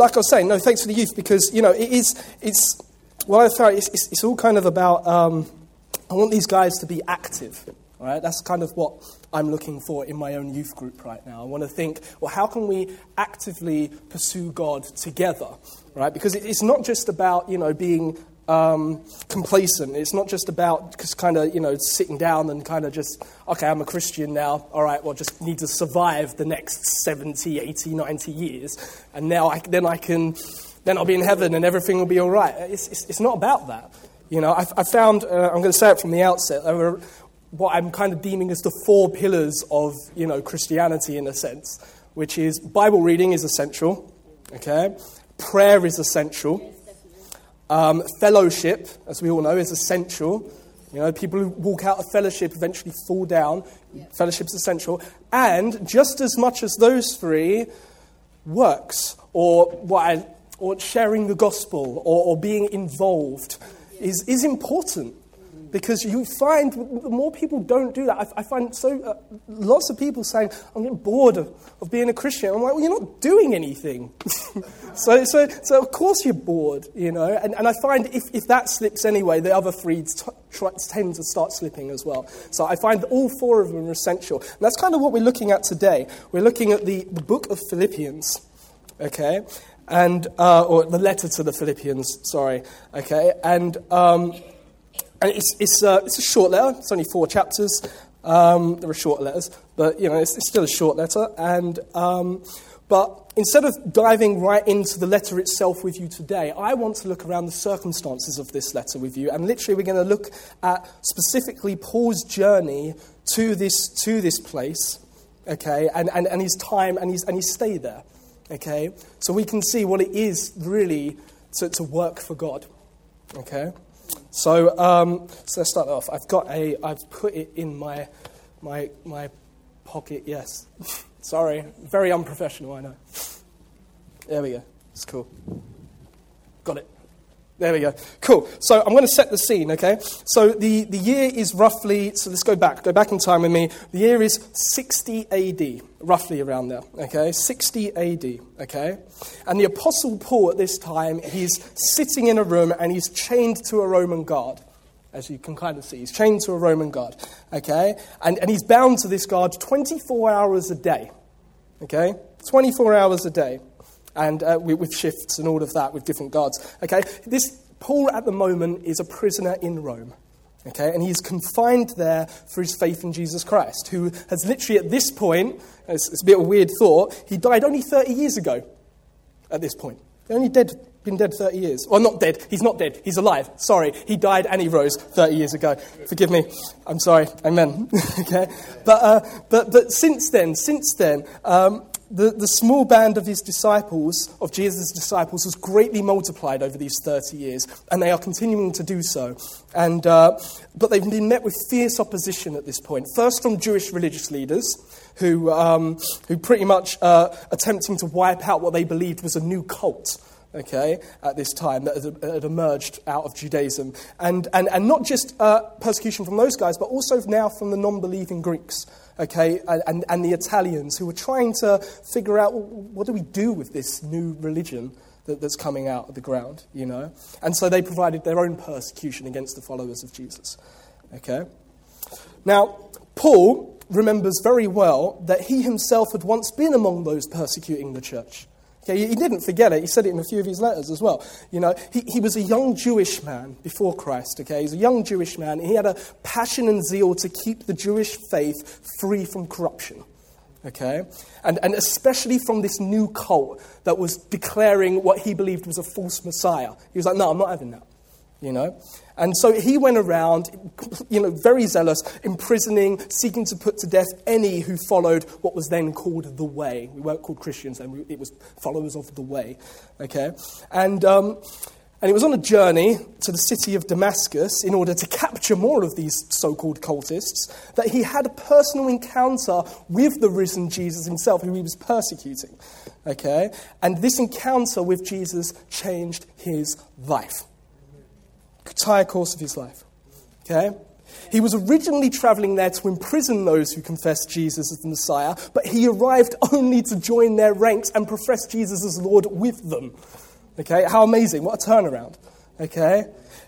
like I was saying, no, thanks for the youth because, you know, it is, it's, well, I found it's, it's, it's all kind of about, um, I want these guys to be active, right? That's kind of what I'm looking for in my own youth group right now. I want to think, well, how can we actively pursue God together, right? Because it's not just about, you know, being um, complacent. It's not just about just kind of, you know, sitting down and kind of just, okay, I'm a Christian now. All right, well, just need to survive the next 70, 80, 90 years. And now I, then I can, then I'll be in heaven and everything will be all right. It's, it's, it's not about that. You know, I, I found, uh, I'm going to say it from the outset, there were what I'm kind of deeming as the four pillars of, you know, Christianity in a sense, which is Bible reading is essential, okay? Prayer is essential. Um, fellowship, as we all know, is essential. You know, people who walk out of fellowship eventually fall down. Yeah. Fellowship's essential. And just as much as those three, works or what I, or sharing the gospel or, or being involved is, is important because you find the more people don't do that, I, I find so uh, lots of people saying, "I'm getting bored of, of being a Christian." I'm like, "Well, you're not doing anything." so, so, so of course you're bored, you know. And, and I find if, if that slips anyway, the other three t- tend to start slipping as well. So I find all four of them are essential. And that's kind of what we're looking at today. We're looking at the, the book of Philippians, okay, and uh, or the letter to the Philippians. Sorry, okay, and. Um, and it's, it's, uh, it's a short letter, it's only four chapters. Um, there are short letters, but you know, it's, it's still a short letter. And, um, but instead of diving right into the letter itself with you today, I want to look around the circumstances of this letter with you. And literally, we're going to look at specifically Paul's journey to this, to this place, okay, and, and, and his time and his, and his stay there, okay? So we can see what it is really to, to work for God, okay? So, um, so let's start off. I've got a, I've put it in my, my, my pocket. Yes. Sorry, very unprofessional. I know. There we go. It's cool. Got it. There we go. Cool. So I'm going to set the scene, okay? So the, the year is roughly, so let's go back. Go back in time with me. The year is 60 AD, roughly around there, okay? 60 AD, okay? And the Apostle Paul at this time, he's sitting in a room and he's chained to a Roman guard, as you can kind of see. He's chained to a Roman guard, okay? And, and he's bound to this guard 24 hours a day, okay? 24 hours a day and uh, with shifts and all of that with different guards. Okay, this Paul at the moment is a prisoner in Rome. Okay, and he's confined there for his faith in Jesus Christ, who has literally at this point, it's, it's a bit of a weird thought, he died only 30 years ago at this point. Only dead, been dead 30 years. Well, not dead. He's not dead. He's alive. Sorry. He died and he rose 30 years ago. Forgive me. I'm sorry. Amen. okay. But, uh, but, but since then, since then, um, the, the small band of his disciples, of Jesus' disciples, has greatly multiplied over these 30 years, and they are continuing to do so. And, uh, but they've been met with fierce opposition at this point. First from Jewish religious leaders, who, um, who pretty much uh, attempting to wipe out what they believed was a new cult. Okay, at this time that had, emerged out of Judaism. And, and, and not just uh, persecution from those guys, but also now from the non believing Greeks okay, and, and the Italians who were trying to figure out well, what do we do with this new religion that, that's coming out of the ground, you know? And so they provided their own persecution against the followers of Jesus, okay? Now, Paul remembers very well that he himself had once been among those persecuting the church. Okay, he didn't forget it. He said it in a few of his letters as well. You know, he, he was a young Jewish man before Christ. Okay, he's a young Jewish man. He had a passion and zeal to keep the Jewish faith free from corruption. Okay, and, and especially from this new cult that was declaring what he believed was a false Messiah. He was like, no, I'm not having that you know. And so he went around, you know, very zealous, imprisoning, seeking to put to death any who followed what was then called the Way. We weren't called Christians then, it was followers of the Way, okay? And, um, and he was on a journey to the city of Damascus in order to capture more of these so called cultists, that he had a personal encounter with the risen Jesus himself, who he was persecuting. Okay? And this encounter with Jesus changed his life entire course of his life. Okay? He was originally traveling there to imprison those who confessed Jesus as the Messiah, but he arrived only to join their ranks and profess Jesus as Lord with them. Okay, how amazing. What a turnaround. Okay,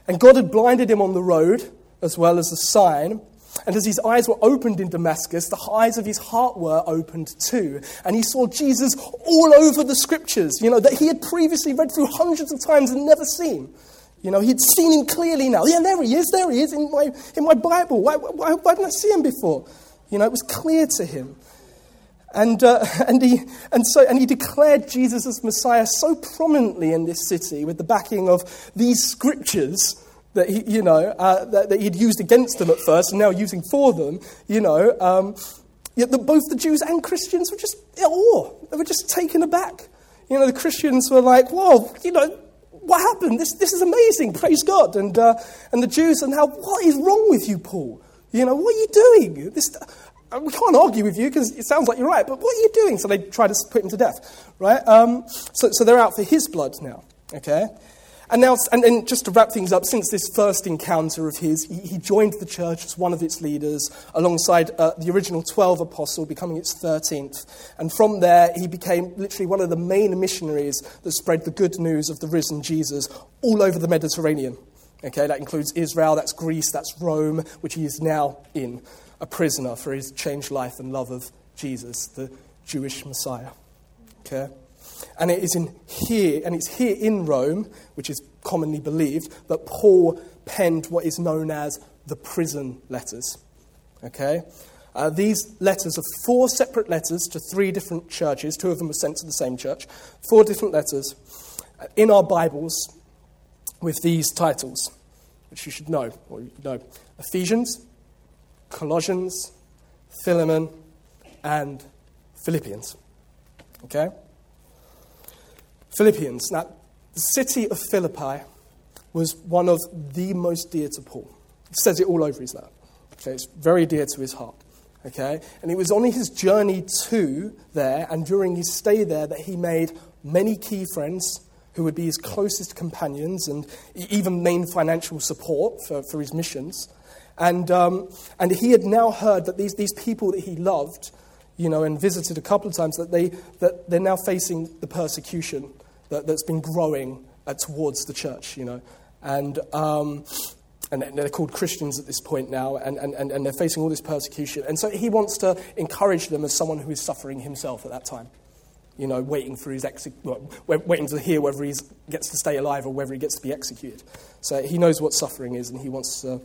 and God had blinded him on the road as well as the sign. And as his eyes were opened in Damascus, the eyes of his heart were opened too. And he saw Jesus all over the scriptures, you know, that he had previously read through hundreds of times and never seen. You know, he'd seen him clearly now. Yeah, there he is, there he is in my, in my Bible. Why, why, why didn't I see him before? You know, it was clear to him. And, uh, and, he, and, so, and he declared Jesus as Messiah so prominently in this city with the backing of these scriptures that he, you know, uh, that, that, he'd used against them at first and now using for them, you know, um, yet the, both the Jews and Christians were just in awe. They were just taken aback. You know, the Christians were like, whoa, you know, what happened? This, this is amazing, praise God. And, uh, and the Jews are now, what is wrong with you, Paul? You know, what are you doing? This, uh, we can't argue with you because it sounds like you're right, but what are you doing? So they try to put him to death, right? Um, so, so they're out for his blood now, okay? And now, and then just to wrap things up, since this first encounter of his, he, he joined the church as one of its leaders alongside uh, the original 12 apostles, becoming its 13th. And from there, he became literally one of the main missionaries that spread the good news of the risen Jesus all over the Mediterranean. Okay, that includes Israel, that's Greece, that's Rome, which he is now in, a prisoner for his changed life and love of Jesus, the Jewish Messiah. Okay? And it is in here, and it's here in Rome, which is commonly believed, that Paul penned what is known as the prison letters. Okay? Uh, these letters are four separate letters to three different churches. Two of them were sent to the same church. Four different letters uh, in our Bibles with these titles, which you should know, or you know Ephesians, Colossians, Philemon, and Philippians. Okay? Philippians. Now, the city of Philippi was one of the most dear to Paul. He says it all over his letter. Okay, it's very dear to his heart. Okay, and it was on his journey to there and during his stay there that he made many key friends who would be his closest companions and even main financial support for, for his missions. And, um, and he had now heard that these, these people that he loved, you know, and visited a couple of times, that, they, that they're now facing the persecution that, has been growing uh, towards the church, you know. And, um, and they're called Christians at this point now, and, and, and they're facing all this persecution. And so he wants to encourage them as someone who is suffering himself at that time. You know, waiting for his exe- well, waiting to hear whether he gets to stay alive or whether he gets to be executed. So he knows what suffering is, and he wants to,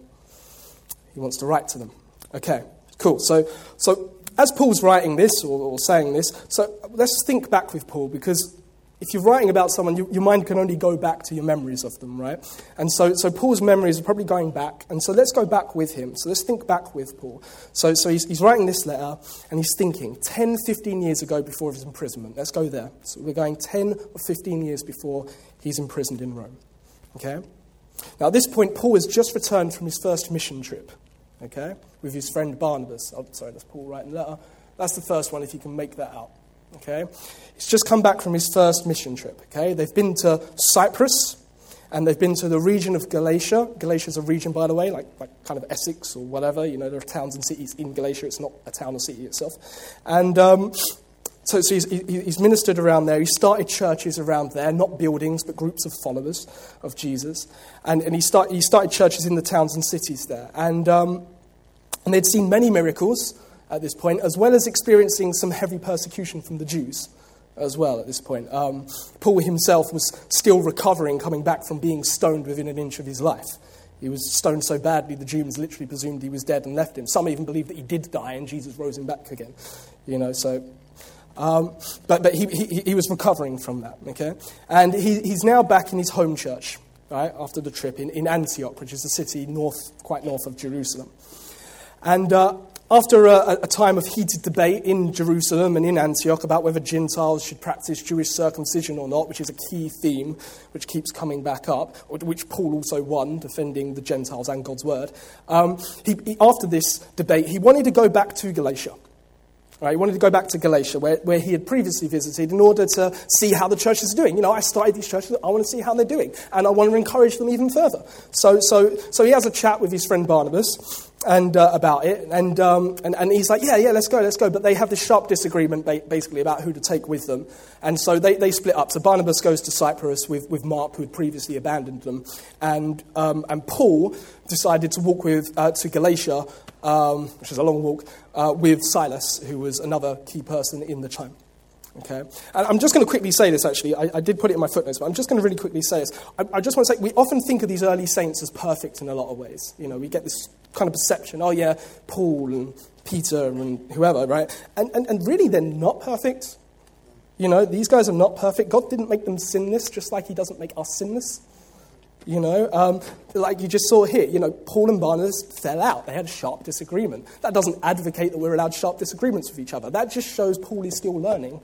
he wants to write to them. Okay, cool. So, so as Paul's writing this or, or saying this, so let's think back with Paul because if you're writing about someone, you, your mind can only go back to your memories of them, right? And so, so Paul's memories are probably going back. And so let's go back with him. So let's think back with Paul. So, so he's, he's writing this letter and he's thinking 10, 15 years ago before his imprisonment. Let's go there. So we're going 10 or 15 years before he's imprisoned in Rome. Okay? Now, at this point, Paul has just returned from his first mission trip, okay, with his friend Barnabas. Oh, sorry, that's Paul writing the letter. That's the first one, if you can make that out. Okay? He's just come back from his first mission trip. Okay? They've been to Cyprus and they've been to the region of Galatia. Galatia is a region, by the way, like, like kind of Essex or whatever. You know, there are towns and cities in Galatia. It's not a town or city itself. And um, so, so he's, he's, ministered around there. He started churches around there, not buildings, but groups of followers of Jesus. And, and he, start, he started churches in the towns and cities there. And, um, and they'd seen many miracles at this point, as well as experiencing some heavy persecution from the Jews as well at this point. Um, Paul himself was still recovering, coming back from being stoned within an inch of his life. He was stoned so badly, the Jews literally presumed he was dead and left him. Some even believed that he did die and Jesus rose him back again. You know, so. Um, but but he, he, he, was recovering from that, okay? And he, he's now back in his home church, right, after the trip in, in Antioch, which is a city north, quite north of Jerusalem. And uh, after a, a, time of heated debate in Jerusalem and in Antioch about whether Gentiles should practice Jewish circumcision or not, which is a key theme which keeps coming back up, which Paul also won, defending the Gentiles and God's word, um, he, he, after this debate, he wanted to go back to Galatia. Right, he wanted to go back to Galatia, where, where he had previously visited, in order to see how the churches are doing. You know, I started these churches, I want to see how they're doing, and I want to encourage them even further. So, so, so he has a chat with his friend Barnabas and, uh, about it, and, um, and, and he's like, yeah, yeah, let's go, let's go. But they have this sharp disagreement, ba- basically, about who to take with them. And so they, they split up. So Barnabas goes to Cyprus with, with Mark, who had previously abandoned them, and, um, and Paul decided to walk with, uh, to Galatia um, which is a long walk, uh, with Silas, who was another key person in the time. Okay? And I'm just going to quickly say this, actually. I, I, did put it in my footnotes, but I'm just going to really quickly say this. I, I, just want to say we often think of these early saints as perfect in a lot of ways. You know, we get this kind of perception oh, yeah, Paul and Peter and whoever, right? And, and, and really, they're not perfect. You know, these guys are not perfect. God didn't make them sinless, just like He doesn't make us sinless. You know, um, like you just saw here, you know, Paul and Barnabas fell out. They had a sharp disagreement. That doesn't advocate that we're allowed sharp disagreements with each other. That just shows Paul is still learning,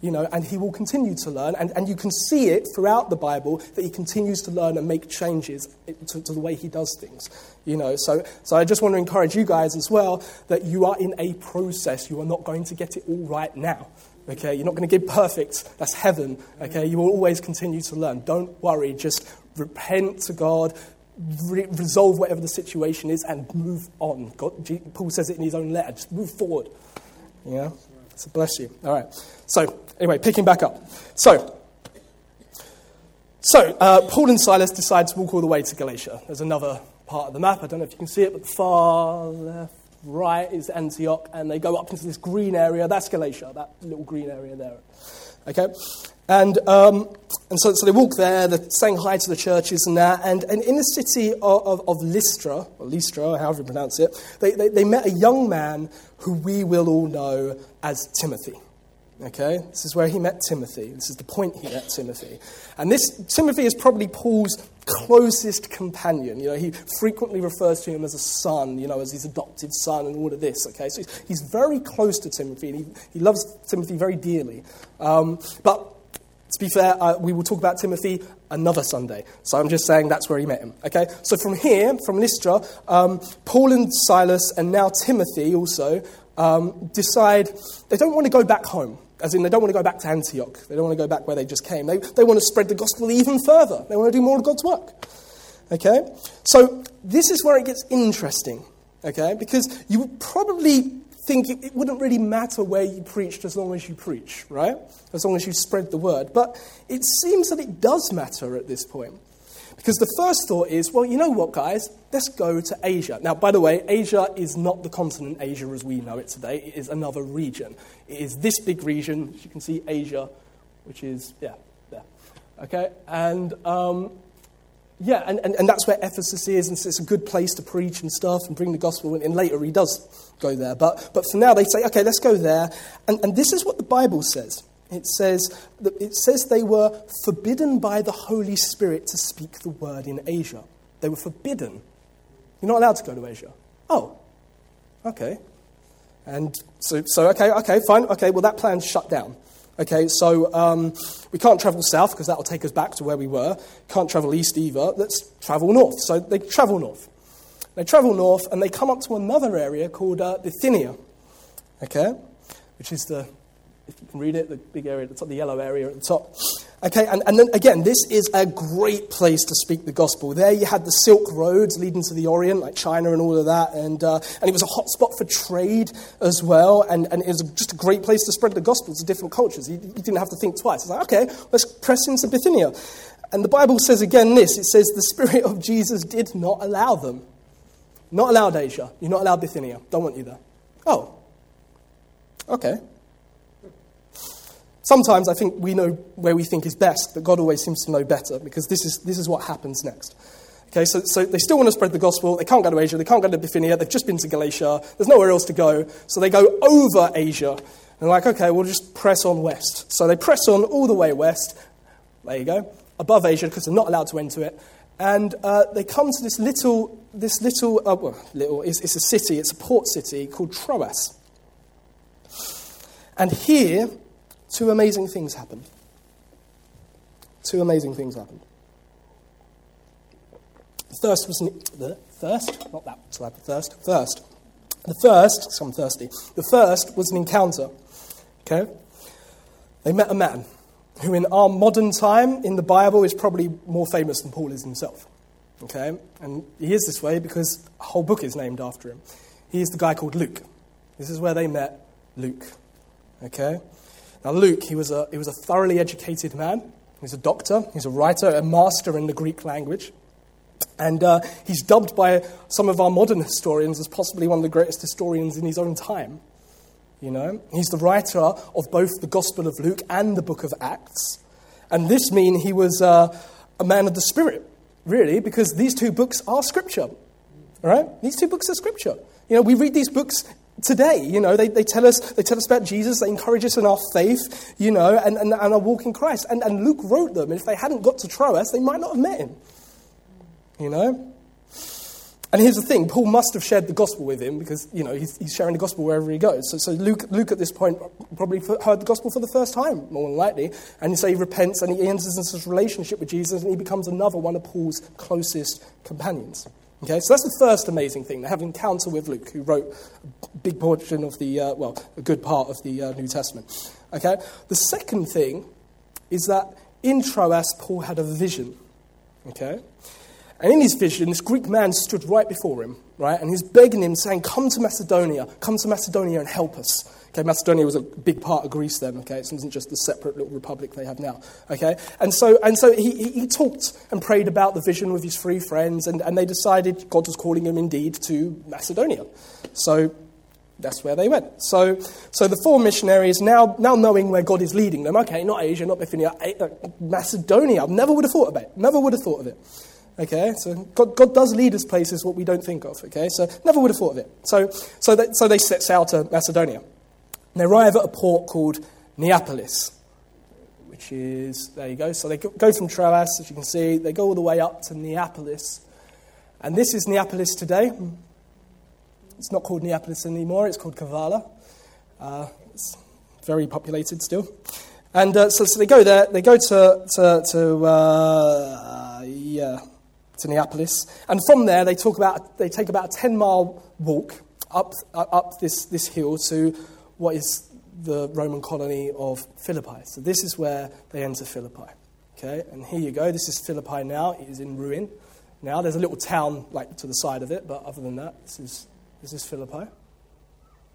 you know, and he will continue to learn. And, and you can see it throughout the Bible that he continues to learn and make changes to, to the way he does things, you know. So, so I just want to encourage you guys as well that you are in a process. You are not going to get it all right now. Okay, you're not going to get perfect. That's heaven. Okay, you will always continue to learn. Don't worry. Just repent to God, re- resolve whatever the situation is, and move on. God, Paul says it in his own letter just move forward. Yeah? So bless you. All right. So, anyway, picking back up. So, so uh, Paul and Silas decide to walk all the way to Galatia. There's another part of the map. I don't know if you can see it, but the far left, right is Antioch, and they go up into this green area. That's Galatia, that little green area there. Okay? And, um, and so, so they walk there, they're saying hi to the churches and that. And, and in the city of, of, of Lystra, or Lystra, however you pronounce it, they, they, they met a young man who we will all know as Timothy. Okay? This is where he met Timothy. This is the point he met Timothy. And this, Timothy is probably Paul's closest companion. You know, he frequently refers to him as a son, you know, as his adopted son and all of this. Okay? So he's, very close to Timothy, and he, he loves Timothy very dearly. Um, but to be fair, uh, we will talk about Timothy another Sunday. So I'm just saying that's where he met him. Okay? So from here, from Lystra, um, Paul and Silas, and now Timothy also, um, decide they don't want to go back home. As in, they don't want to go back to Antioch. They don't want to go back where they just came. They, they want to spread the gospel even further. They want to do more of God's work. Okay? So this is where it gets interesting. Okay? Because you would probably think it, it wouldn't really matter where you preached as long as you preach, right? As long as you spread the word. But it seems that it does matter at this point. Because the first thought is, well, you know what, guys? Let's go to Asia. Now, by the way, Asia is not the continent Asia as we know it today. It is another region. It is this big region, as you can see, Asia, which is, yeah, there. Okay? And um, yeah, and, and, and that's where Ephesus is, and so it's a good place to preach and stuff and bring the gospel. And, and later he does go there. But, but for now, they say, okay, let's go there. And, and this is what the Bible says it says, it says they were forbidden by the Holy Spirit to speak the word in Asia. They were forbidden. You're not allowed to go to Asia. Oh, okay. And so, so okay, okay, fine. Okay, well, that plan's shut down. Okay, so um, we can't travel south because that will take us back to where we were. Can't travel east either. Let's travel north. So they travel north. They travel north and they come up to another area called uh, Bithynia, okay, which is the if you can read it, the big area at the top, the yellow area at the top. Okay, and, and then again, this is a great place to speak the gospel. There you had the Silk Roads leading to the Orient, like China and all of that, and, uh, and it was a hot spot for trade as well, and, and it was just a great place to spread the gospel to different cultures. You, you didn't have to think twice. It's like, okay, let's press into Bithynia. And the Bible says again this it says, the Spirit of Jesus did not allow them. Not allowed Asia. You're not allowed Bithynia. Don't want you there. Oh, okay. Sometimes I think we know where we think is best, but God always seems to know better because this is, this is what happens next. Okay, so, so they still want to spread the gospel. They can't go to Asia. They can't go to Bithynia. They've just been to Galatia. There's nowhere else to go. So they go over Asia. And they're like, okay, we'll just press on west. So they press on all the way west. There you go. Above Asia because they're not allowed to enter it. And uh, they come to this little, this little, uh, well, little, it's, it's a city, it's a port city called Troas. And here, two amazing things happened. Two amazing things happened. First was the thirst, not that slab, thirst. Thirst The first, so I'm thirsty, the first was an encounter. Okay? They met a man who, in our modern time in the Bible, is probably more famous than Paul is himself. Okay? And he is this way because a whole book is named after him. He is the guy called Luke. This is where they met Luke. Okay? Now, Luke, he was a, he was a thoroughly educated man. He's a doctor, he's a writer, a master in the Greek language. And uh, he's dubbed by some of our modern historians as possibly one of the greatest historians in his own time. You know, he's the writer of both the Gospel of Luke and the book of Acts. And this means he was uh, a man of the Spirit, really, because these two books are Scripture. All right? These two books are Scripture. You know, we read these books today. You know, they, they, tell us, they tell us about Jesus, they encourage us in our faith, you know, and, and, and our walk in Christ. And, and Luke wrote them, and if they hadn't got to Troas, they might not have met him. You know? And here's the thing Paul must have shared the gospel with him because, you know, he's, he's sharing the gospel wherever he goes. So, so Luke, Luke, at this point, probably heard the gospel for the first time, more than likely. And so he repents and he enters into this relationship with Jesus and he becomes another one of Paul's closest companions. Okay, so that's the first amazing thing. They have an encounter with Luke, who wrote a big portion of the, uh, well, a good part of the uh, New Testament. Okay, the second thing is that in Troas, Paul had a vision. Okay, and in his vision, this Greek man stood right before him, right? And he's begging him, saying, Come to Macedonia, come to Macedonia and help us. Okay, Macedonia was a big part of Greece then, okay? It wasn't just the separate little republic they have now, okay? And so, and so he, he, talked and prayed about the vision with his three friends, and, and they decided God was calling him indeed to Macedonia. So that's where they went. So, so the four missionaries, now, now knowing where God is leading them, okay, not Asia, not Bithynia, uh, Macedonia, never would have thought of it. Never would have thought of it. Okay, so God, God does lead us places what we don't think of. Okay, so never would have thought of it. So, so, they, so they set sail to Macedonia. And they arrive at a port called Neapolis, which is, there you go. So they go from Troas, as you can see, they go all the way up to Neapolis. And this is Neapolis today. It's not called Neapolis anymore, it's called Kavala. Uh, it's very populated still. And uh, so, so they go there, they go to, to, to uh, yeah to Neapolis. And from there, they, talk about, they take about a 10 mile walk up, up this, this hill to what is the Roman colony of Philippi. So this is where they enter Philippi. Okay, and here you go. This is Philippi now. It is in ruin. Now there's a little town like to the side of it, but other than that, this is this is Philippi,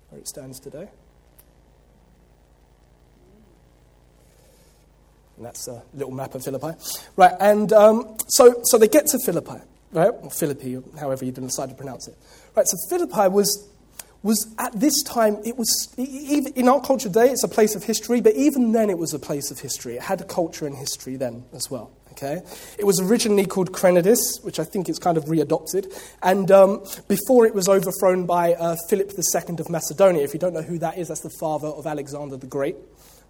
where it stands today. And that's a little map of Philippi. Right, and um, so, so they get to Philippi, right? Or Philippi, however you decide to pronounce it. Right, so Philippi was, was at this time, it was, even in our culture today, it's a place of history, but even then it was a place of history. It had a culture and history then as well. Okay? It was originally called Crenides, which I think is kind of readopted, and um, before it was overthrown by uh, Philip II of Macedonia. If you don't know who that is, that's the father of Alexander the Great.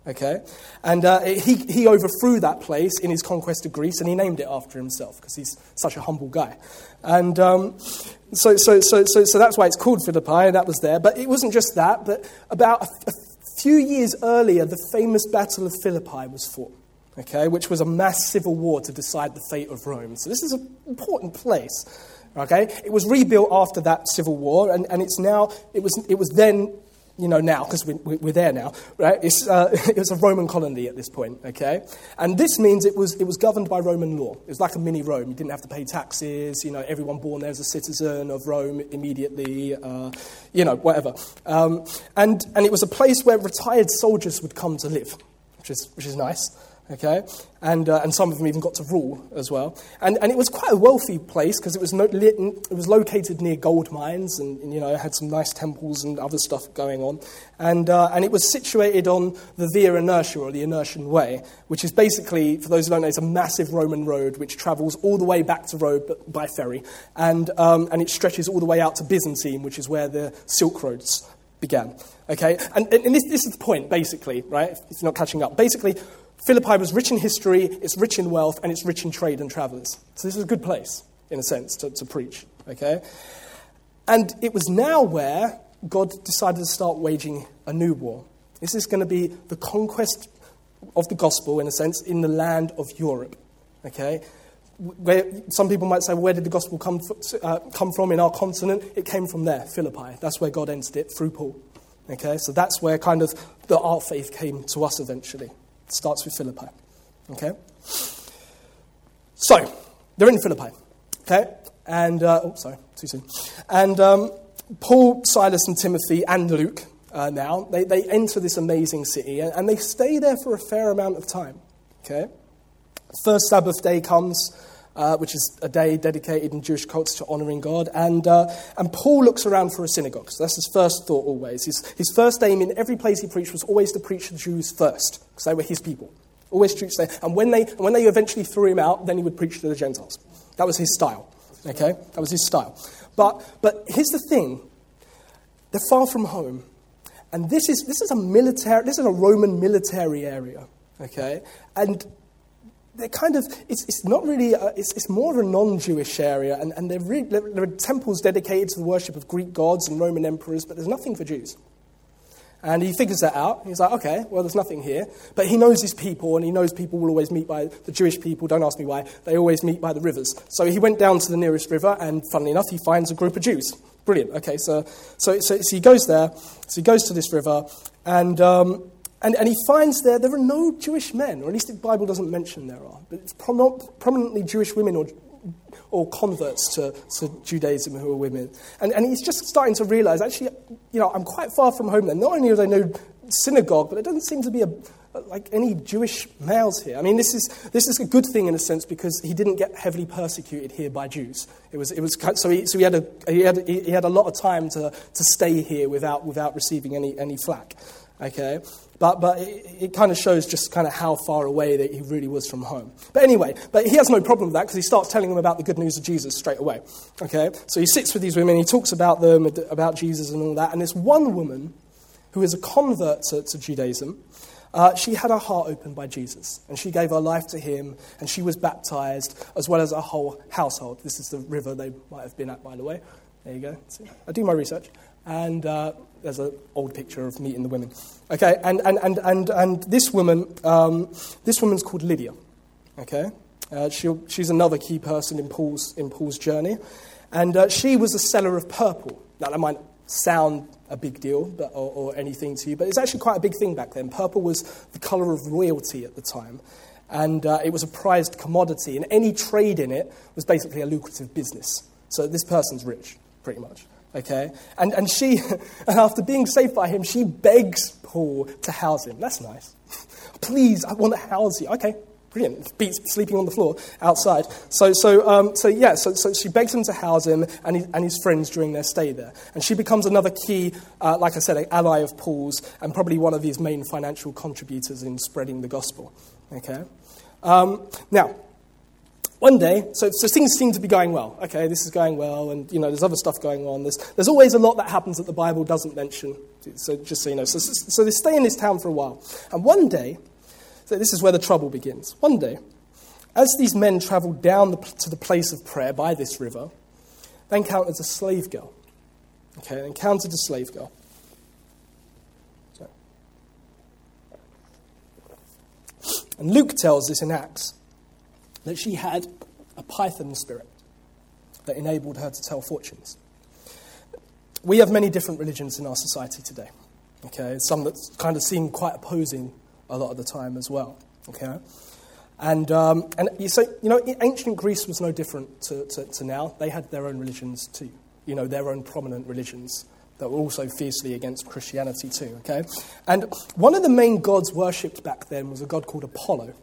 Okay? And uh, he, he overthrew that place in his conquest of Greece and he named it after himself because he's such a humble guy. And um, so, so, so, so, so that's why it's called Philippi, and that was there. But it wasn't just that, but about a, a few years earlier, the famous Battle of Philippi was fought. Okay, which was a mass civil war to decide the fate of Rome. So, this is an important place. Okay, it was rebuilt after that civil war, and, and it's now, it was, it was then you know, now, because we, we're there now, right? It's, uh, a Roman colony at this point, okay? And this means it was, it was governed by Roman law. It was like a mini Rome. You didn't have to pay taxes, you know, everyone born there is a citizen of Rome immediately, uh, you know, whatever. Um, and, and it was a place where retired soldiers would come to live, which is, which is nice okay? And, uh, and some of them even got to rule as well. And, and it was quite a wealthy place because it, was no, it was located near gold mines and, and, you know, had some nice temples and other stuff going on. And, uh, and it was situated on the Via Egnatia, or the Egnatian Way, which is basically, for those who don't know, it's a massive Roman road which travels all the way back to Rome by ferry. And, um, and it stretches all the way out to Byzantium, which is where the Silk Roads began. Okay? And, and this, this is the point, basically, right? If you're not catching up. Basically, Philippi was rich in history, it's rich in wealth, and it's rich in trade and travelers. So this is a good place, in a sense, to, to preach. Okay? And it was now where God decided to start waging a new war. This is going to be the conquest of the gospel, in a sense, in the land of Europe. Okay? where some people might say, where did the gospel come, uh, come from in our continent? It came from there, Philippi. That's where God entered it through Paul. Okay, so that's where kind of the our faith came to us eventually. Starts with Philippi. Okay, so they're in Philippi. Okay, and uh, oh, sorry, too soon. And um, Paul, Silas, and Timothy, and Luke uh, now they, they enter this amazing city, and, and they stay there for a fair amount of time. Okay, first Sabbath day comes uh, which is a day dedicated in Jewish culture to honouring God. And, uh, and Paul looks around for a synagogue. So that's his first thought always. His, his first aim in every place he preached was always to preach the Jews first, because they were his people. Always preach there. And when they, when they eventually threw him out, then he would preach to the Gentiles. That was his style. Okay? That was his style. But, but here's the thing they're far from home. And this is, this is a military, this is a Roman military area. Okay? And they're kind of, it's, it's not really, a, it's, it's more of a non Jewish area, and, and really, there are temples dedicated to the worship of Greek gods and Roman emperors, but there's nothing for Jews. And he figures that out. He's like, okay, well, there's nothing here. But he knows his people, and he knows people will always meet by the Jewish people. Don't ask me why. They always meet by the rivers. So he went down to the nearest river, and funnily enough, he finds a group of Jews. Brilliant. Okay, so, so, so, so he goes there. So he goes to this river, and um, and, and he finds there there are no Jewish men, or at least the Bible doesn't mention there are, but it's prom- prominently Jewish women or, or converts to, to Judaism who are women. And, and he's just starting to realize, actually, you know, I'm quite far from home there. Not only are there no synagogue, but there doesn't seem to be a, like any Jewish males here. I mean, this is, this is a good thing in a sense because he didn't get heavily persecuted here by Jews. It was, it was, so he, so he, had, a, he, had, he had a lot of time to, to stay here without, without receiving any, any flack. Okay? But, but it, it kind of shows just kind of how far away that he really was from home. But anyway, but he has no problem with that because he starts telling them about the good news of Jesus straight away. Okay? So he sits with these women, he talks about them, about Jesus and all that. And this one woman who is a convert to, to Judaism, uh, she had her heart opened by Jesus, and she gave her life to him, and she was baptized, as well as her whole household. This is the river they might have been at, by the way. There you go. I do my research. And uh, there's an old picture of meeting the women. Okay, and, and, and, and, and this woman, um, this woman's called Lydia. Okay, uh, she, she's another key person in Paul's, in Paul's journey. And uh, she was a seller of purple. Now, that might sound a big deal but, or, or anything to you, but it's actually quite a big thing back then. Purple was the colour of royalty at the time and uh, it was a prized commodity, and any trade in it was basically a lucrative business. So this person's rich, pretty much. Okay? And, and she, and after being saved by him, she begs Paul to house him. That's nice. Please, I want to house you. Okay, brilliant. Beats sleeping on the floor outside. So, so, um, so yeah, so, so she begs him to house him and, he, and his friends during their stay there. And she becomes another key, uh, like I said, an ally of Paul's and probably one of his main financial contributors in spreading the gospel. Okay? Um, now, one day, so, so things seem to be going well. Okay, this is going well, and you know, there's other stuff going on. There's, there's always a lot that happens that the Bible doesn't mention. So just so you know, so, so they stay in this town for a while, and one day, so this is where the trouble begins. One day, as these men travelled down the, to the place of prayer by this river, they encountered a slave girl. Okay, they encountered a slave girl. And Luke tells this in Acts that she had a python spirit that enabled her to tell fortunes. We have many different religions in our society today. Okay, some that kind of seem quite opposing a lot of the time as well. Okay, and um, and you say you know ancient Greece was no different to, to, to now. They had their own religions too. You know their own prominent religions that were also fiercely against Christianity too. Okay, and one of the main gods worshipped back then was a god called Apollo.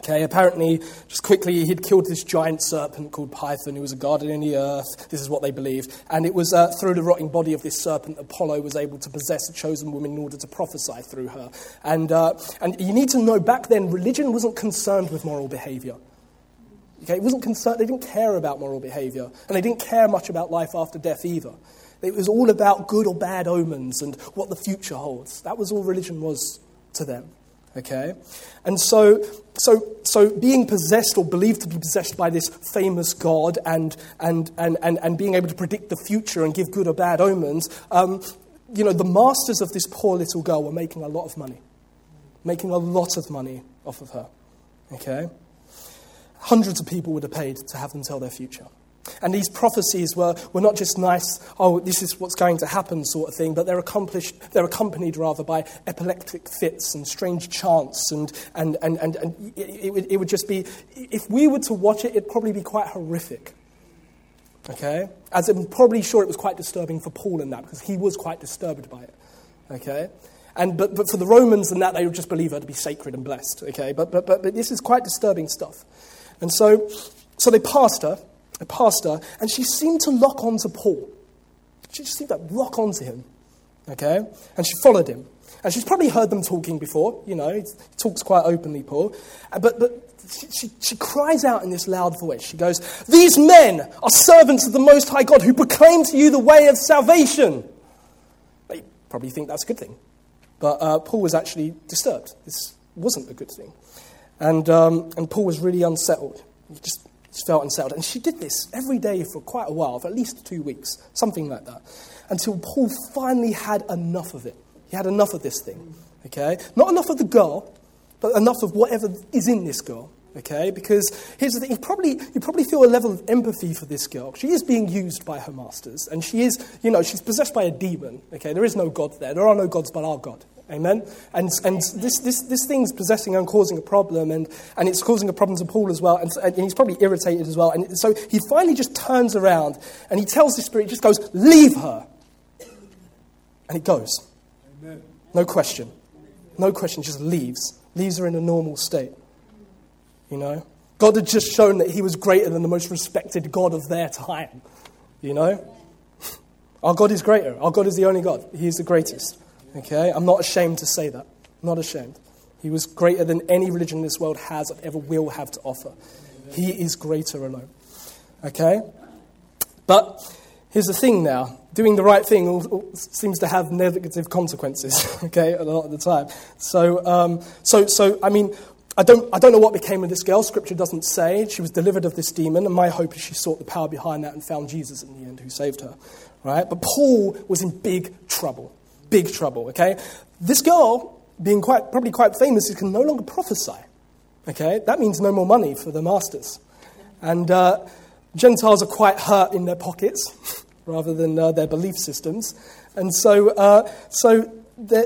Okay, apparently, just quickly, he'd killed this giant serpent called Python, who was a god in the earth. This is what they believed. And it was uh, through the rotting body of this serpent Apollo was able to possess a chosen woman in order to prophesy through her. And, uh, and you need to know back then, religion wasn't concerned with moral behavior. Okay, it wasn't concerned, they didn't care about moral behavior. And they didn't care much about life after death either. It was all about good or bad omens and what the future holds. That was all religion was to them. Okay? And so, so, so being possessed or believed to be possessed by this famous God and, and, and, and, and being able to predict the future and give good or bad omens, um, you know, the masters of this poor little girl were making a lot of money. Making a lot of money off of her. Okay? hundreds of people would have paid to have them tell their future. And these prophecies were, were not just nice, oh, this is what's going to happen sort of thing, but they're, accomplished, they're accompanied rather by epileptic fits and strange chants. And, and, and, and, and it, would, it would just be, if we were to watch it, it'd probably be quite horrific. Okay? As I'm probably sure it was quite disturbing for Paul in that, because he was quite disturbed by it. Okay? And, but, but for the Romans and that, they would just believe her to be sacred and blessed. Okay? But, but, but, but this is quite disturbing stuff. And so, so they passed her a pastor, and she seemed to lock on to Paul. She just seemed to lock onto him, okay? And she followed him. And she's probably heard them talking before, you know, he talks quite openly, Paul. Uh, but, but she, she, she, cries out in this loud voice. She goes, These men are servants of the Most High God who proclaim to you the way of salvation. They probably think that's a good thing. But uh, Paul was actually disturbed. This wasn't a good thing. And, um, and Paul was really unsettled. He just felt and unsettled. And she did this every day for quite a while, for at least two weeks, something like that, until Paul finally had enough of it. He had enough of this thing, okay? Not enough of the girl, but enough of whatever is in this girl, okay? Because here's the thing, you probably, you probably feel a level of empathy for this girl. She is being used by her masters, and she is, you know, she's possessed by a demon, okay? There is no God there. There are no gods but our God, Amen? And, and this, this, this thing's possessing and causing a problem, and, and it's causing a problem to Paul as well, and, and he's probably irritated as well. And so he finally just turns around and he tells the Spirit, he just goes, Leave her. And it goes. Amen. No question. No question, just leaves. Leaves her in a normal state. You know? God had just shown that he was greater than the most respected God of their time. You know? Our God is greater. Our God is the only God. He is the greatest. Okay? I'm not ashamed to say that. I'm not ashamed. He was greater than any religion this world has or ever will have to offer. He is greater alone. Okay? But here's the thing now doing the right thing seems to have negative consequences, okay, a lot of the time. So, um, so, so I mean, I don't, I don't know what became of this girl. Scripture doesn't say. She was delivered of this demon, and my hope is she sought the power behind that and found Jesus in the end who saved her. Right? But Paul was in big trouble big trouble, okay? This girl, being quite, probably quite famous, can no longer prophesy, okay? That means no more money for the masters. And uh, Gentiles are quite hurt in their pockets rather than uh, their belief systems. And so, uh, so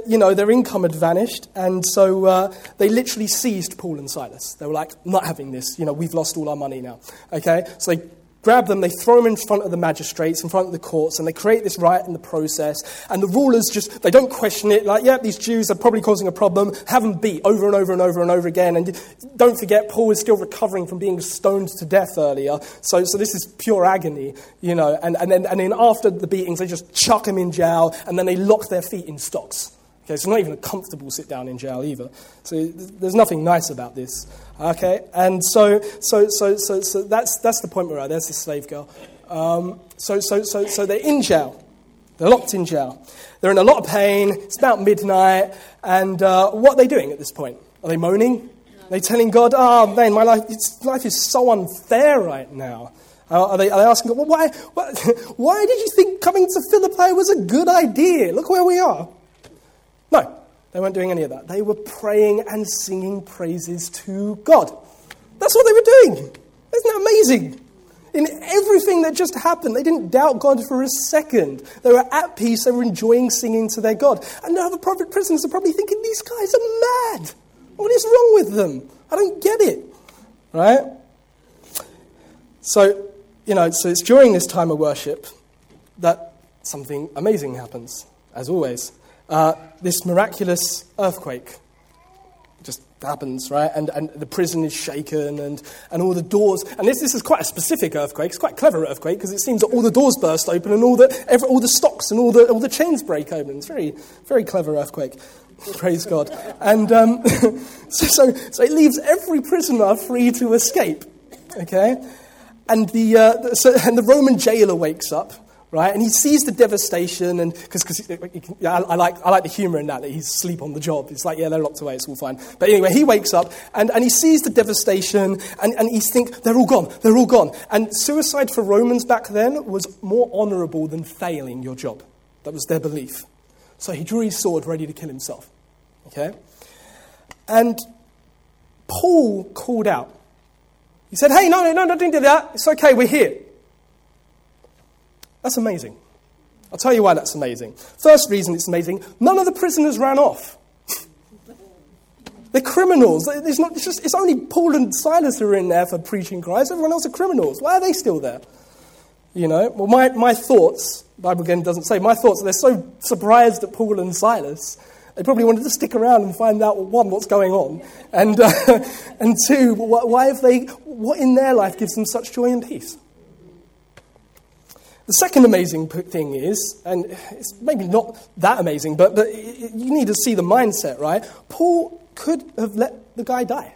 you know, their income had vanished, and so uh, they literally seized Paul and Silas. They were like, not having this, you know, we've lost all our money now. Okay? So they grab them, they throw them in front of the magistrates, in front of the courts, and they create this riot in the process. And the rulers just, they don't question it, like, yeah, these Jews are probably causing a problem, have them beat over and over and over and over again. And don't forget, Paul is still recovering from being stoned to death earlier. So, so this is pure agony, you know. And, and, then, and then after the beatings, they just chuck him in jail, and then they lock their feet in stocks. Okay, it's not even a comfortable sit down in jail either. So there's nothing nice about this. Okay, and so, so, so, so, so that's, that's the point we're at. There's the slave girl. Um, so, so, so, so they're in jail. They're locked in jail. They're in a lot of pain. It's about midnight. And uh, what are they doing at this point? Are they moaning? Are they telling God, oh man, my life, life is so unfair right now? Uh, are, they, are they asking God, well, why, why, why did you think coming to Philippi was a good idea? Look where we are. No, they weren't doing any of that. They were praying and singing praises to God. That's what they were doing. Isn't that amazing? In everything that just happened, they didn't doubt God for a second. They were at peace, they were enjoying singing to their God. And now the private prisoners are probably thinking, these guys are mad. What is wrong with them? I don't get it. Right? So, you know, so it's during this time of worship that something amazing happens, as always uh, this miraculous earthquake just happens, right? And, and the prison is shaken and, and all the doors. And this, this is quite a specific earthquake. It's quite clever earthquake because it seems that all the doors burst open and all the, every, all the stocks and all the, all the chains break open. It's very, very clever earthquake. Praise God. And um, so, so, so it leaves every prisoner free to escape. Okay? And the, uh, so, and the Roman jailer wakes up right? And he sees the devastation, and because I, I, like, I like the humor in that, that he's asleep on the job. It's like, yeah, they're locked away, it's all fine. But anyway, he wakes up and, and he sees the devastation, and, and he thinks, they're all gone, they're all gone. And suicide for Romans back then was more honorable than failing your job. That was their belief. So he drew his sword ready to kill himself. Okay? And Paul called out He said, Hey, no, no, no, don't do that. It's okay, we're here. That's amazing. I'll tell you why that's amazing. First reason it's amazing none of the prisoners ran off. They're criminals. It's, not, it's, just, it's only Paul and Silas who are in there for preaching Christ. Everyone else are criminals. Why are they still there? You know, well, my, my thoughts, Bible again doesn't say, my thoughts, they're so surprised at Paul and Silas, they probably wanted to stick around and find out, one, what's going on, and, uh, and two, why have they, what in their life gives them such joy and peace? The second amazing thing is, and it's maybe not that amazing, but, but you need to see the mindset, right? Paul could have let the guy die.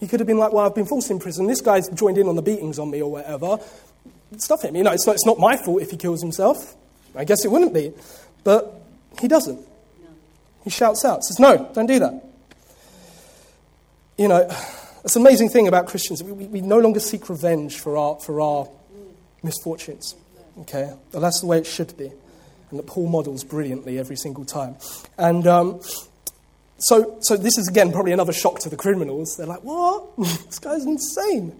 He could have been like, well, I've been forced in prison. This guy's joined in on the beatings on me or whatever. Stuff him. You know, it's not, it's not my fault if he kills himself. I guess it wouldn't be. But he doesn't. He shouts out, says, no, don't do that. You know, it's an amazing thing about Christians. We, we, we no longer seek revenge for our, for our misfortunes. Okay? Well, that's the way it should be. And that Paul models brilliantly every single time. And um, so, so this is, again, probably another shock to the criminals. They're like, what? this guy's insane.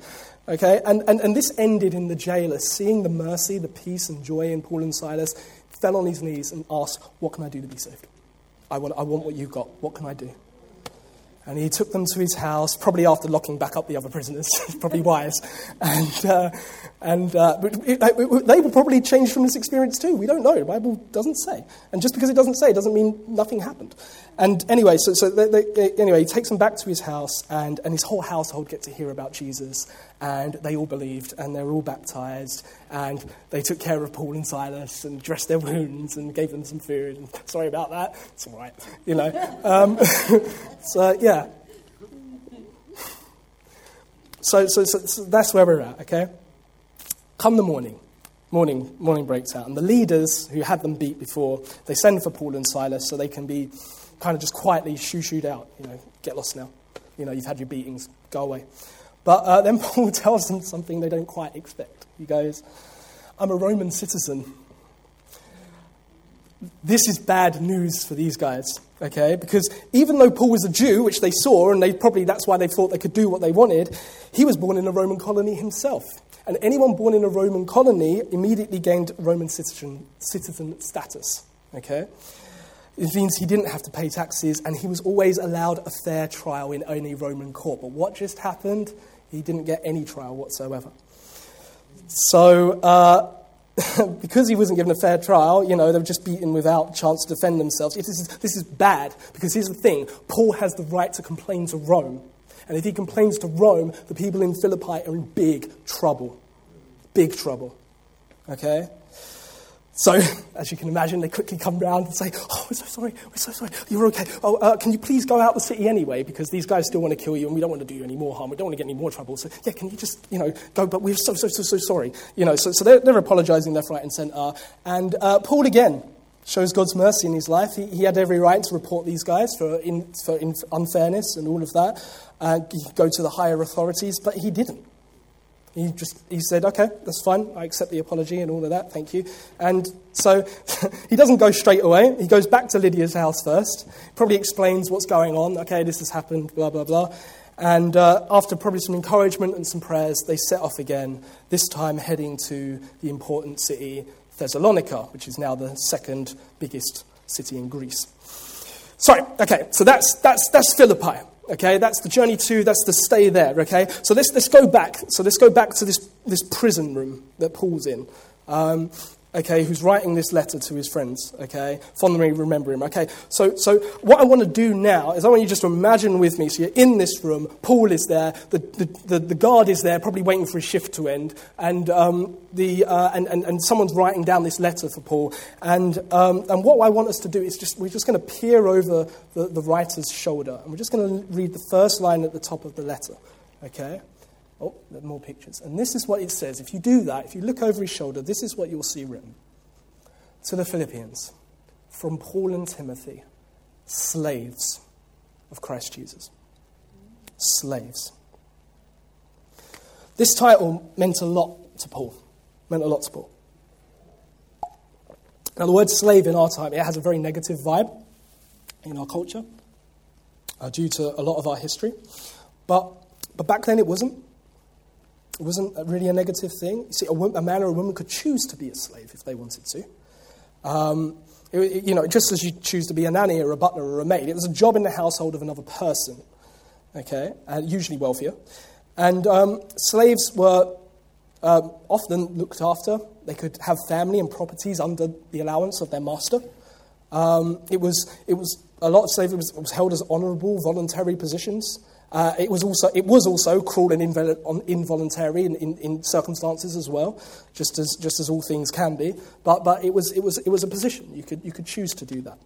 Okay? And, and, and this ended in the jailer seeing the mercy, the peace, and joy in Paul and Silas, fell on his knees and asked, What can I do to be saved? I want, I want what you've got. What can I do? And he took them to his house, probably after locking back up the other prisoners, probably wise. And, uh, and uh, it, it, they will probably change from this experience too. We don't know. The Bible doesn't say. And just because it doesn't say doesn't mean nothing happened. And anyway, so, so they, they, anyway, he takes them back to his house, and, and his whole household get to hear about Jesus. And they all believed, and they're all baptized. And they took care of Paul and Silas and dressed their wounds and gave them some food. And sorry about that. It's all right, you know. Um, so, yeah. So, so, so, so that's where we're at, okay? Come the morning, morning, morning breaks out, and the leaders who had them beat before, they send for Paul and Silas so they can be kind of just quietly shoo shooed out. You know, get lost now. You know, you've had your beatings, go away. But uh, then Paul tells them something they don't quite expect. He goes, I'm a Roman citizen. This is bad news for these guys, okay? Because even though Paul was a Jew, which they saw, and they probably that's why they thought they could do what they wanted, he was born in a Roman colony himself. And anyone born in a Roman colony immediately gained Roman citizen, citizen status. Okay? It means he didn't have to pay taxes and he was always allowed a fair trial in any Roman court. But what just happened? He didn't get any trial whatsoever. So, uh, because he wasn't given a fair trial, you know, they were just beaten without chance to defend themselves. This is, this is bad because here's the thing Paul has the right to complain to Rome. And if he complains to Rome, the people in Philippi are in big trouble. Big trouble. Okay? So, as you can imagine, they quickly come round and say, Oh, we're so sorry, we're so sorry, you're okay. Oh, uh, can you please go out the city anyway? Because these guys still want to kill you and we don't want to do you any more harm. We don't want to get any more trouble. So, yeah, can you just, you know, go? But we're so, so, so, so sorry. You know, so, so they're, they're apologizing left, right, and center. And uh, Paul, again, shows God's mercy in his life. He, he, had every right to report these guys for, in, for in unfairness and all of that, uh, go to the higher authorities, but he didn't. He just he said, "Okay, that's fine. I accept the apology and all of that. Thank you." And so he doesn't go straight away. He goes back to Lydia's house first. Probably explains what's going on. Okay, this has happened. Blah blah blah. And uh, after probably some encouragement and some prayers, they set off again. This time heading to the important city Thessalonica, which is now the second biggest city in Greece. Sorry. Okay, so that's that's that's Philippi. Okay, that's the journey to, that's the stay there. Okay, so let's, let's go back. So let's go back to this, this prison room that Paul's in. Um, okay, who's writing this letter to his friends, okay, fondly remember him, okay. So, so what I want to do now is I want you just to imagine with me, so you're in this room, Paul is there, the, the, the, the guard is there, probably waiting for his shift to end, and, um, the, uh, and, and, and someone's writing down this letter for Paul, and, um, and what I want us to do is just, we're just going to peer over the, the writer's shoulder, and we're just going to read the first line at the top of the letter, okay. Oh, more pictures. And this is what it says. If you do that, if you look over his shoulder, this is what you'll see written. To the Philippians, from Paul and Timothy, slaves of Christ Jesus. Slaves. This title meant a lot to Paul. Meant a lot to Paul. Now, the word slave in our time, it has a very negative vibe in our culture uh, due to a lot of our history. But But back then it wasn't. It wasn't really a negative thing. You see, a, a man or a woman could choose to be a slave if they wanted to. Um, it, you know, just as you choose to be a nanny or a butler or a maid, it was a job in the household of another person, okay, and usually wealthier. And um, slaves were um, often looked after. They could have family and properties under the allowance of their master. Um, it, was, it was a lot of slavery was, was held as honourable, voluntary positions. Uh, it, was also, it was also cruel and involuntary in, in, in, circumstances as well, just as, just as all things can be. But, but it, was, it, was, it was a position. You could, you could choose to do that.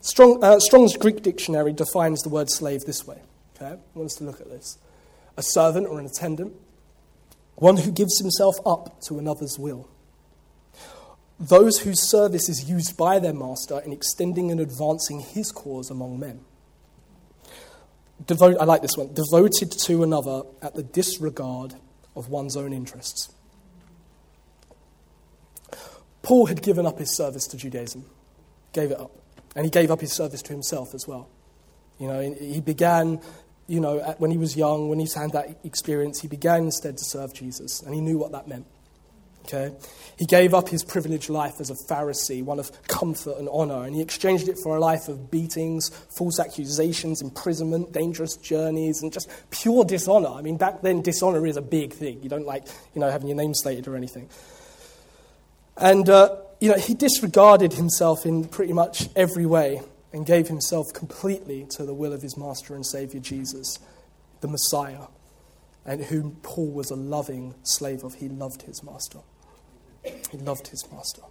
Strong, uh, Strong's Greek dictionary defines the word slave this way. Okay? I want us to look at this. A servant or an attendant, one who gives himself up to another's will. Those whose service is used by their master in extending and advancing his cause among men. Devote, I like this one. Devoted to another at the disregard of one's own interests. Paul had given up his service to Judaism, gave it up. And he gave up his service to himself as well. You know, he began, you know, when he was young, when he had that experience, he began instead to serve Jesus. And he knew what that meant. Okay? He gave up his privileged life as a Pharisee, one of comfort and honor, and he exchanged it for a life of beatings, false accusations, imprisonment, dangerous journeys, and just pure dishonor. I mean, back then, dishonor is a big thing. You don't like, you know, having your name slated or anything. And, uh, you know, he disregarded himself in pretty much every way and gave himself completely to the will of his master and savior, Jesus, the Messiah, and whom Paul was a loving slave of. He loved his master. He loved his master.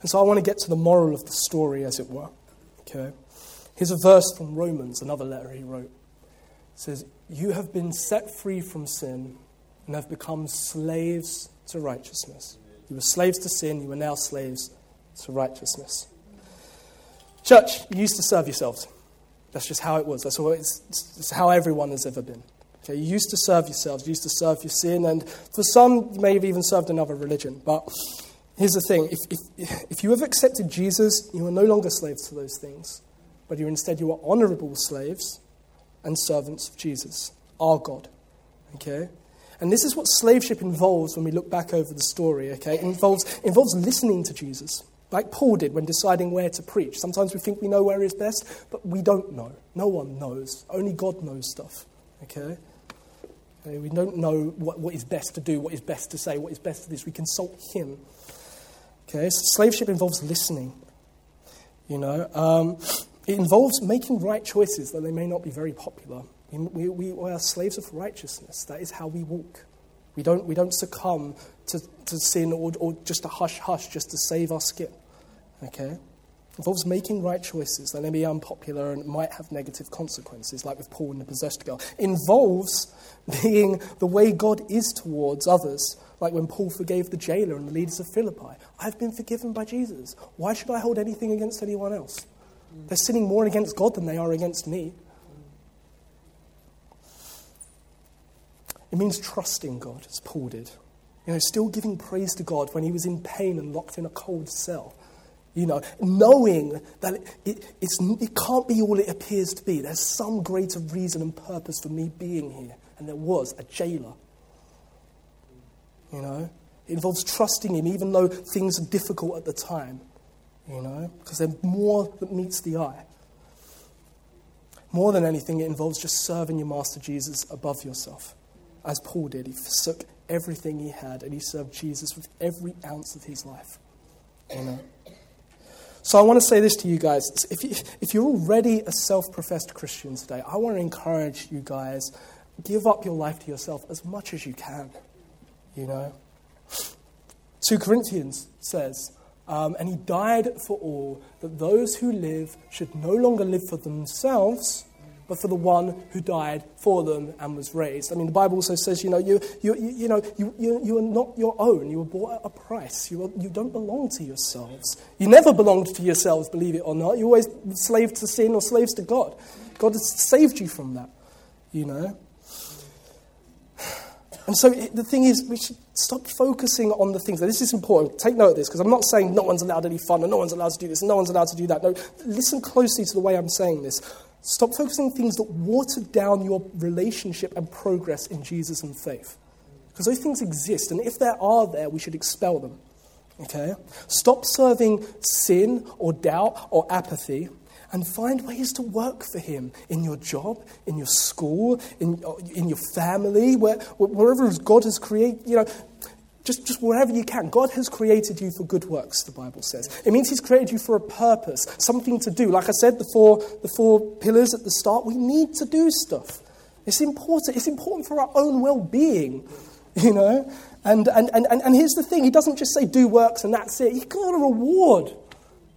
And so I want to get to the moral of the story, as it were. Okay? Here's a verse from Romans, another letter he wrote. It says, You have been set free from sin and have become slaves to righteousness. You were slaves to sin, you are now slaves to righteousness. Church, you used to serve yourselves. That's just how it was. That's, it's, it's how everyone has ever been. Okay, you used to serve yourselves, you used to serve your sin, and for some, you may have even served another religion. But here's the thing if, if, if you have accepted Jesus, you are no longer slaves to those things, but you're instead you are honorable slaves and servants of Jesus, our God. Okay? And this is what slaveship involves when we look back over the story, okay? It involves, involves listening to Jesus, like Paul did when deciding where to preach. Sometimes we think we know where is best, but we don't know. No one knows. Only God knows stuff, okay? We don't know what, what is best to do, what is best to say, what is best to this. We consult Him. Okay, so involves listening. You know, um, it involves making right choices, though they may not be very popular. We, we, we are slaves of righteousness. That is how we walk. We don't, we don't succumb to, to sin or, or just a hush hush just to save our skin. Okay? Involves making right choices that may be unpopular and might have negative consequences, like with Paul and the possessed girl. involves being the way God is towards others, like when Paul forgave the jailer and the leaders of Philippi. I've been forgiven by Jesus. Why should I hold anything against anyone else? They're sinning more against God than they are against me. It means trusting God, as Paul did. You know, still giving praise to God when he was in pain and locked in a cold cell. You know, knowing that it, it can't be all it appears to be. There's some greater reason and purpose for me being here. And there was a jailer. You know, it involves trusting him even though things are difficult at the time. You know, because there's more that meets the eye. More than anything, it involves just serving your Master Jesus above yourself. As Paul did, he forsook everything he had and he served Jesus with every ounce of his life. You know. So I want to say this to you guys. If, you, if you're already a self professed Christian today, I want to encourage you guys give up your life to yourself as much as you can. You know? 2 Corinthians says, um, And he died for all, that those who live should no longer live for themselves, but for the one who died for them and was raised. I mean, the Bible also says, you know, you, you, you, know, you, you, you are not your own. You were bought at a price. You, are, you don't belong to yourselves. You never belonged to yourselves, believe it or not. You're always slaves to sin or slaves to God. God has saved you from that, you know. And so the thing is, we should stop focusing on the things. Now, this is important. Take note of this, because I'm not saying no one's allowed any fun, and no one's allowed to do this, and no one's allowed to do that. No, listen closely to the way I'm saying this. Stop focusing on things that water down your relationship and progress in Jesus and faith. Because those things exist, and if there are there, we should expel them. Okay? Stop serving sin or doubt or apathy and find ways to work for Him in your job, in your school, in, in your family, where, wherever God has created, you know, just, just wherever you can. God has created you for good works, the Bible says. It means He's created you for a purpose, something to do. Like I said, the four, the four pillars at the start, we need to do stuff. It's important. It's important for our own well being, you know? And, and, and, and here's the thing He doesn't just say do works and that's it, He's got a reward.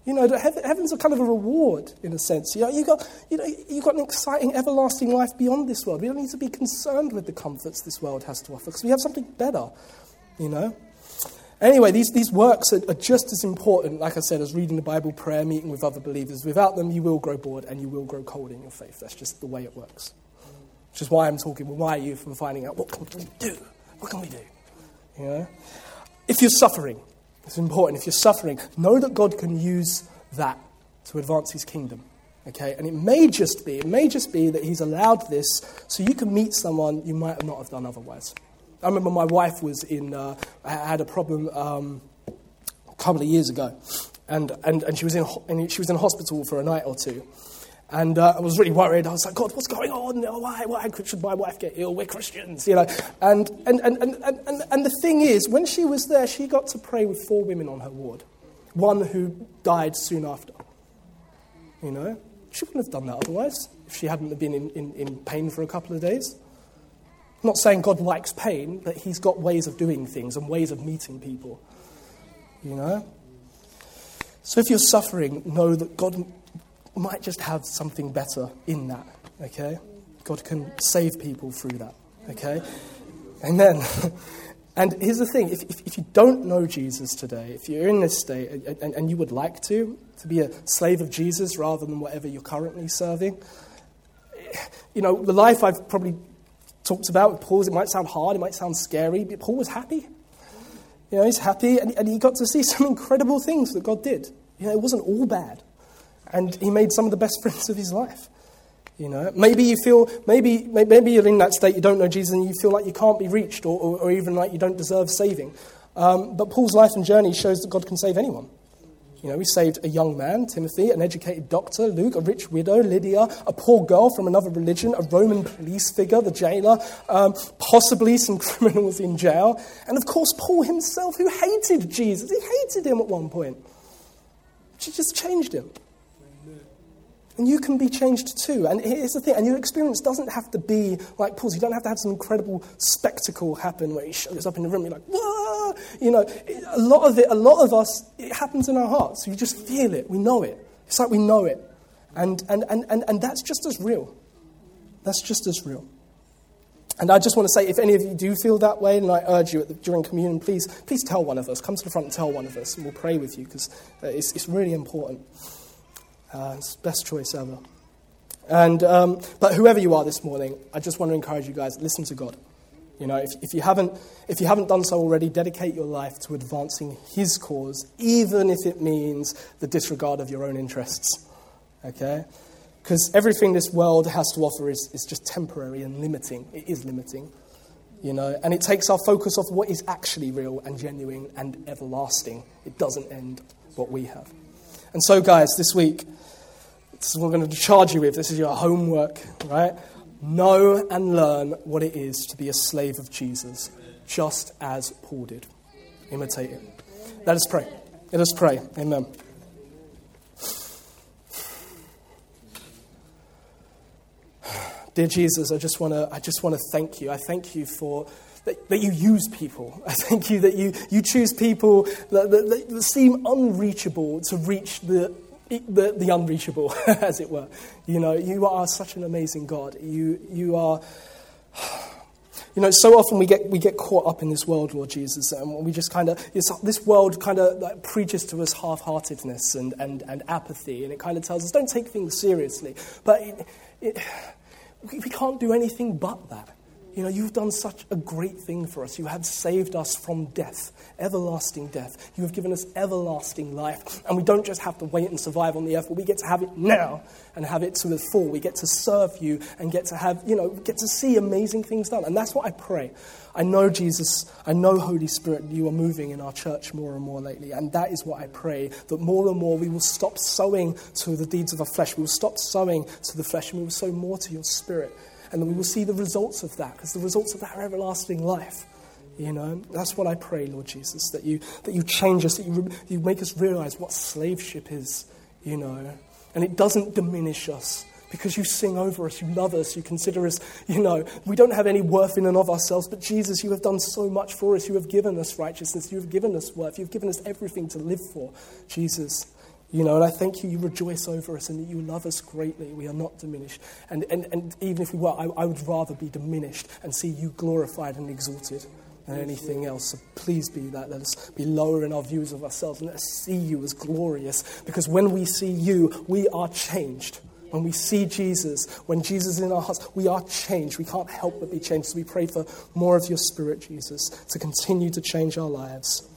You know, heaven's a kind of a reward in a sense. You know, you got, you know, you got an exciting, everlasting life beyond this world. We don't need to be concerned with the comforts this world has to offer because we have something better you know? Anyway, these, these works are, are, just as important, like I said, as reading the Bible, prayer, meeting with other believers. Without them, you will grow bored and you will grow cold in your faith. That's just the way it works. Which is why I'm talking with my youth and finding out what can we do? What can we do? You know? If you're suffering, it's important. If you're suffering, know that God can use that to advance his kingdom. Okay? And it may just be, it may just be that he's allowed this so you can meet someone you might not have done otherwise. I remember my wife was in, uh, had a problem um, a couple of years ago, and, and, and, she was in, and she was in hospital for a night or two. And uh, I was really worried. I was like, God, what's going on? Why, why should my wife get ill? We're Christians, you know. And, and, and, and, and, and the thing is, when she was there, she got to pray with four women on her ward, one who died soon after. You know, she wouldn't have done that otherwise if she hadn't been in, in, in pain for a couple of days. I'm not saying God likes pain, but He's got ways of doing things and ways of meeting people. You know? So if you're suffering, know that God might just have something better in that. Okay? God can save people through that. Okay? Amen. and here's the thing if, if, if, you don't know Jesus today, if you're in this state and, and, and you would like to, to be a slave of Jesus rather than whatever you're currently serving, eh, you know, the life I've probably talked about with Paul, it might sound hard, it might sound scary, but Paul was happy. You know, he's happy, and, and he got to see some incredible things that God did. You know, it wasn't all bad. And he made some of the best friends of his life. You know, maybe you feel, maybe, maybe you're in that state, you don't know Jesus, and you feel like you can't be reached, or, or, or even like you don't deserve saving. Um, but Paul's life and journey shows that God can save anyone. You know, we saved a young man, Timothy, an educated doctor, Luke, a rich widow, Lydia, a poor girl from another religion, a Roman police figure, the jailer, um, possibly some criminals in jail, and of course, Paul himself, who hated Jesus. He hated him at one point. She just changed him. And you can be changed too. And here's the thing, and your experience doesn't have to be like Paul's. You don't have to have some incredible spectacle happen where he shows up in the room, you're like, whoa! You know, a lot of it, a lot of us, it happens in our hearts. You just feel it. We know it. It's like we know it. And, and, and, and, and that's just as real. That's just as real. And I just want to say, if any of you do feel that way, and I urge you the, during communion, please, please tell one of us. Come to the front and tell one of us, and we'll pray with you because uh, it's, it's really important. Uh, it's best choice ever. And, um, but whoever you are this morning, I just want to encourage you guys, listen to God. You know, if, if, you haven't, if you haven't done so already, dedicate your life to advancing His cause, even if it means the disregard of your own interests. Okay? Because everything this world has to offer is, is just temporary and limiting. It is limiting. You know, and it takes our focus off what is actually real and genuine and everlasting. It doesn't end what we have. And so, guys, this week, this is what I'm going to charge you with. This is your homework, right? Know and learn what it is to be a slave of Jesus, just as Paul did. Imitate him. Let us pray. Let us pray. Amen. Dear Jesus, I just want to I just want to thank you. I thank you for that, that you use people. I thank you that you, you choose people that, that, that seem unreachable to reach the, the, the unreachable, as it were. You know, you are such an amazing God. You, you are. You know, so often we get, we get caught up in this world, Lord Jesus, and we just kind of, this world kind of like preaches to us half heartedness and, and, and apathy, and it kind of tells us, don't take things seriously. But it, it, we can't do anything but that. You know, you've done such a great thing for us. You have saved us from death, everlasting death. You have given us everlasting life. And we don't just have to wait and survive on the earth, but we get to have it now and have it to the full. We get to serve you and get to have, you know, get to see amazing things done. And that's what I pray. I know, Jesus, I know, Holy Spirit, you are moving in our church more and more lately. And that is what I pray that more and more we will stop sowing to the deeds of our flesh. We will stop sowing to the flesh and we will sow more to your spirit. And we will see the results of that because the results of that are everlasting life. You know, that's what I pray, Lord Jesus, that you, that you change us, that you, you make us realize what slaveship is, you know. And it doesn't diminish us because you sing over us, you love us, you consider us, you know, we don't have any worth in and of ourselves, but Jesus, you have done so much for us. You have given us righteousness, you have given us worth, you've given us everything to live for, Jesus. You know, and I thank you, you rejoice over us and that you love us greatly. We are not diminished. And, and, and even if we were, I, I would rather be diminished and see you glorified and exalted than anything else. So please be that. Let us be lower in our views of ourselves and let us see you as glorious. Because when we see you, we are changed. When we see Jesus, when Jesus is in our hearts, we are changed. We can't help but be changed. So we pray for more of your spirit, Jesus, to continue to change our lives.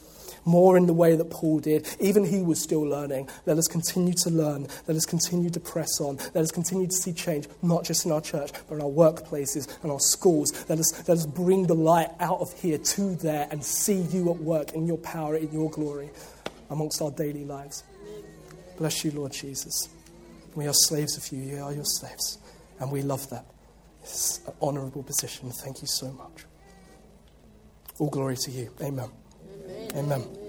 More in the way that Paul did. Even he was still learning. Let us continue to learn. Let us continue to press on. Let us continue to see change, not just in our church, but in our workplaces and our schools. Let us, let us bring the light out of here to there and see you at work in your power, in your glory, amongst our daily lives. Bless you, Lord Jesus. We are slaves of you. You are your slaves. And we love that. It's an honorable position. Thank you so much. All glory to you. Amen. Amen. Amen.